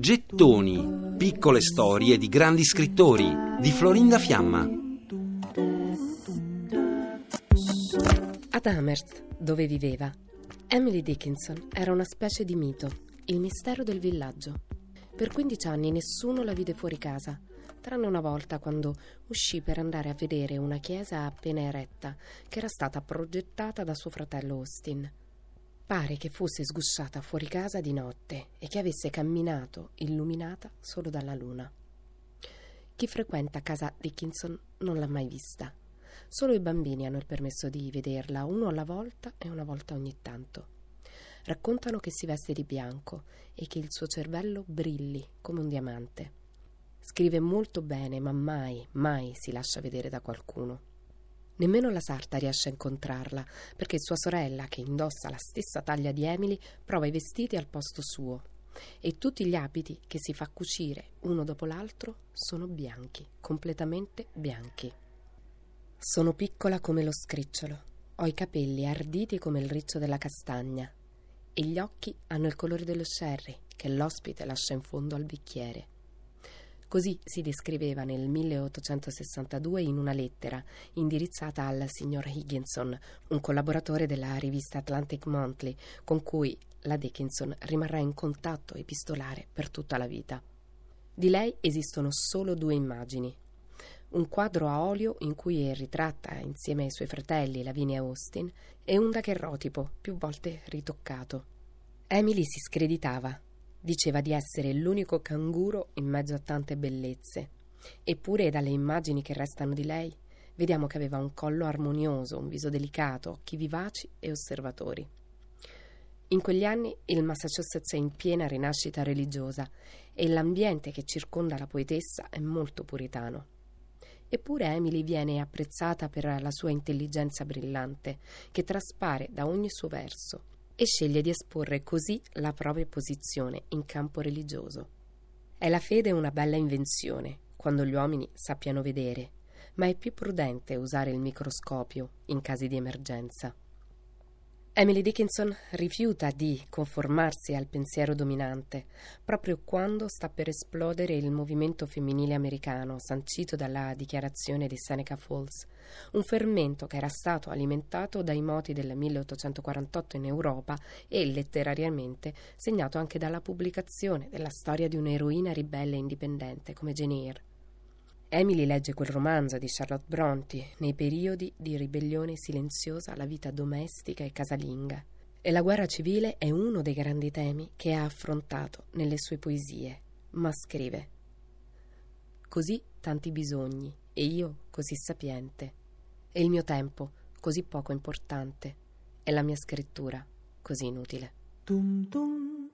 Gettoni, piccole storie di grandi scrittori di Florinda Fiamma. Ad Amherst, dove viveva, Emily Dickinson era una specie di mito, il mistero del villaggio. Per 15 anni nessuno la vide fuori casa, tranne una volta quando uscì per andare a vedere una chiesa appena eretta che era stata progettata da suo fratello Austin. Pare che fosse sgusciata fuori casa di notte e che avesse camminato illuminata solo dalla luna. Chi frequenta casa Dickinson non l'ha mai vista. Solo i bambini hanno il permesso di vederla, uno alla volta e una volta ogni tanto. Raccontano che si veste di bianco e che il suo cervello brilli come un diamante. Scrive molto bene, ma mai, mai si lascia vedere da qualcuno. Nemmeno la sarta riesce a incontrarla, perché sua sorella, che indossa la stessa taglia di Emily, prova i vestiti al posto suo. E tutti gli abiti che si fa cucire uno dopo l'altro sono bianchi, completamente bianchi. Sono piccola come lo scricciolo, ho i capelli arditi come il riccio della castagna e gli occhi hanno il colore dello sherry che l'ospite lascia in fondo al bicchiere. Così si descriveva nel 1862 in una lettera indirizzata al signor Higginson, un collaboratore della rivista Atlantic Monthly, con cui la Dickinson rimarrà in contatto epistolare per tutta la vita. Di lei esistono solo due immagini. Un quadro a olio in cui è ritratta insieme ai suoi fratelli Lavinia Austin e un daguerrotipo più volte ritoccato. Emily si screditava Diceva di essere l'unico canguro in mezzo a tante bellezze. Eppure dalle immagini che restano di lei vediamo che aveva un collo armonioso, un viso delicato, occhi vivaci e osservatori. In quegli anni il Massachusetts è in piena rinascita religiosa e l'ambiente che circonda la poetessa è molto puritano. Eppure Emily viene apprezzata per la sua intelligenza brillante, che traspare da ogni suo verso e sceglie di esporre così la propria posizione in campo religioso. È la fede una bella invenzione, quando gli uomini sappiano vedere, ma è più prudente usare il microscopio in casi di emergenza. Emily Dickinson rifiuta di conformarsi al pensiero dominante, proprio quando sta per esplodere il movimento femminile americano sancito dalla dichiarazione di Seneca Falls, un fermento che era stato alimentato dai moti del 1848 in Europa e letterariamente segnato anche dalla pubblicazione della storia di un'eroina ribelle indipendente come Jane Eyre. Emily legge quel romanzo di Charlotte Brontë nei periodi di ribellione silenziosa alla vita domestica e casalinga. E la guerra civile è uno dei grandi temi che ha affrontato nelle sue poesie, ma scrive Così tanti bisogni, e io così sapiente, e il mio tempo così poco importante, e la mia scrittura così inutile. Tum tum.